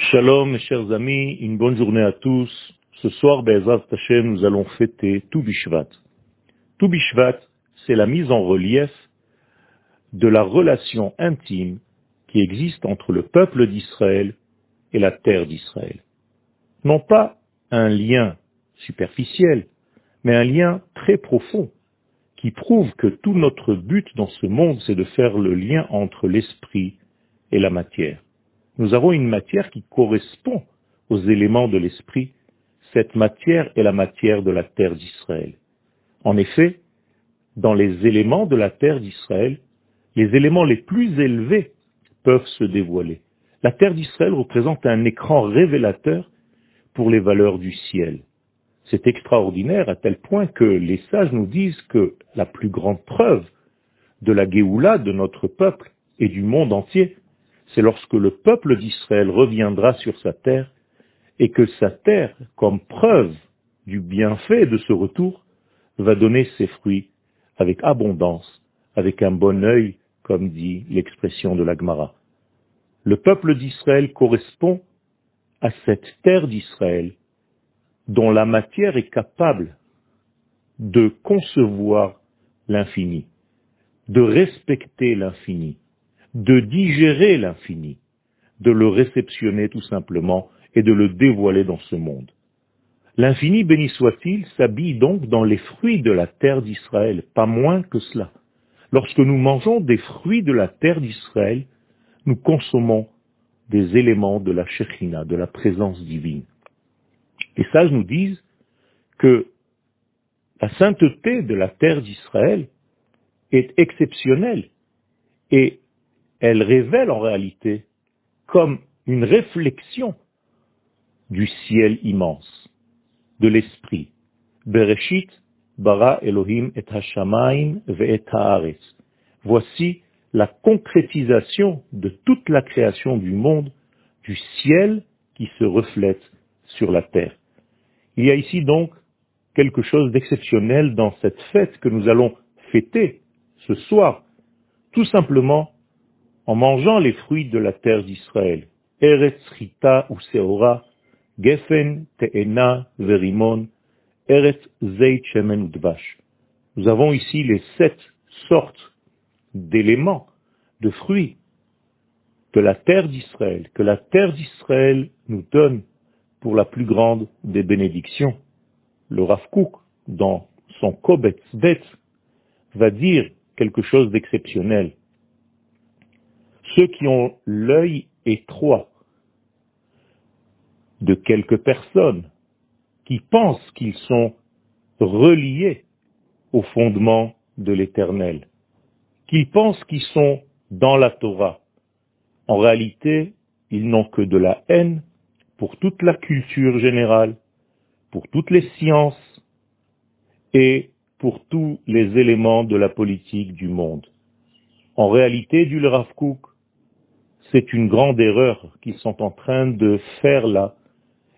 Shalom, mes chers amis, une bonne journée à tous. Ce soir, Be'ezrat Hashem, nous allons fêter tout Bishvat. Tout Bishvat, c'est la mise en relief de la relation intime qui existe entre le peuple d'Israël et la terre d'Israël. Non pas un lien superficiel, mais un lien très profond qui prouve que tout notre but dans ce monde, c'est de faire le lien entre l'esprit et la matière. Nous avons une matière qui correspond aux éléments de l'esprit. Cette matière est la matière de la terre d'Israël. En effet, dans les éléments de la terre d'Israël, les éléments les plus élevés peuvent se dévoiler. La terre d'Israël représente un écran révélateur pour les valeurs du ciel. C'est extraordinaire à tel point que les sages nous disent que la plus grande preuve de la Géoula de notre peuple et du monde entier, c'est lorsque le peuple d'Israël reviendra sur sa terre et que sa terre, comme preuve du bienfait de ce retour, va donner ses fruits avec abondance, avec un bon œil, comme dit l'expression de l'Agmara. Le peuple d'Israël correspond à cette terre d'Israël dont la matière est capable de concevoir l'infini, de respecter l'infini, de digérer l'infini, de le réceptionner tout simplement et de le dévoiler dans ce monde. L'infini, béni soit-il, s'habille donc dans les fruits de la terre d'Israël, pas moins que cela. Lorsque nous mangeons des fruits de la terre d'Israël, nous consommons des éléments de la Shekhina, de la présence divine. Les sages nous disent que la sainteté de la terre d'Israël est exceptionnelle et elle révèle en réalité comme une réflexion du ciel immense, de l'esprit. Bereshit bara Elohim et hashamayim ve'et haaretz. Voici la concrétisation de toute la création du monde, du ciel qui se reflète sur la terre. Il y a ici donc quelque chose d'exceptionnel dans cette fête que nous allons fêter ce soir, tout simplement en mangeant les fruits de la terre d'Israël. Eretz Rita ou Seora, Te'ena, Verimon, Eretz Zeit Shemen. Nous avons ici les sept sortes d'éléments, de fruits de la terre d'Israël, que la terre d'Israël nous donne pour la plus grande des bénédictions. Le Rav Kook, dans son Kobetz Bet, va dire quelque chose d'exceptionnel ceux qui ont l'œil étroit de quelques personnes qui pensent qu'ils sont reliés au fondement de l'éternel, qui pensent qu'ils sont dans la Torah. En réalité, ils n'ont que de la haine pour toute la culture générale, pour toutes les sciences et pour tous les éléments de la politique du monde. En réalité, du Rav c'est une grande erreur qu'ils sont en train de faire là,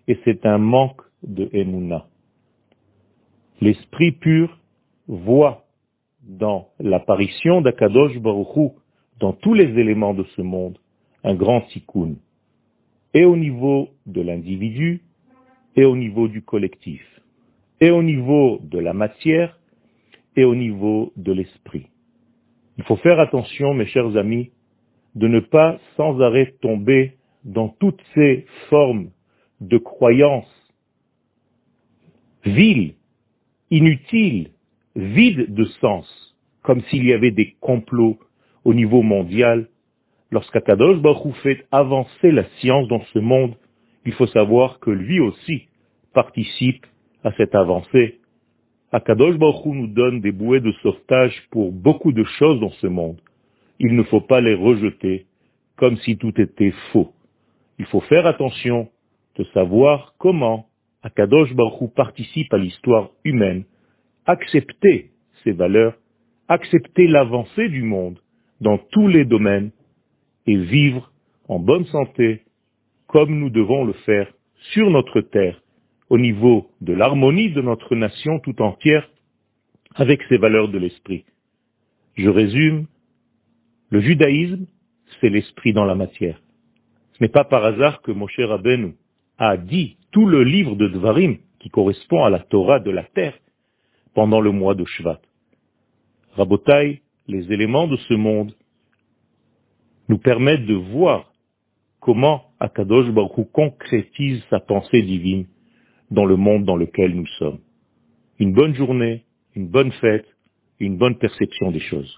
et c'est un manque de Emouna. L'esprit pur voit dans l'apparition d'Akadosh Baruchou, dans tous les éléments de ce monde, un grand tikkun, et au niveau de l'individu, et au niveau du collectif, et au niveau de la matière, et au niveau de l'esprit. Il faut faire attention, mes chers amis, de ne pas sans arrêt tomber dans toutes ces formes de croyances viles, inutiles, vides de sens, comme s'il y avait des complots au niveau mondial. Lorsqu'Akadosh Baruch fait avancer la science dans ce monde, il faut savoir que lui aussi participe à cette avancée. Akadosh Baruch nous donne des bouées de sauvetage pour beaucoup de choses dans ce monde il ne faut pas les rejeter comme si tout était faux. Il faut faire attention de savoir comment Akadosh Baruch participe à l'histoire humaine, accepter ses valeurs, accepter l'avancée du monde dans tous les domaines et vivre en bonne santé comme nous devons le faire sur notre terre au niveau de l'harmonie de notre nation tout entière avec ses valeurs de l'esprit. Je résume, le judaïsme, c'est l'esprit dans la matière. Ce n'est pas par hasard que Moshe Rabbeinu a dit tout le livre de Dvarim qui correspond à la Torah de la terre pendant le mois de Shvat. Rabotai, les éléments de ce monde nous permettent de voir comment Akadosh Baruch concrétise sa pensée divine dans le monde dans lequel nous sommes. Une bonne journée, une bonne fête, une bonne perception des choses.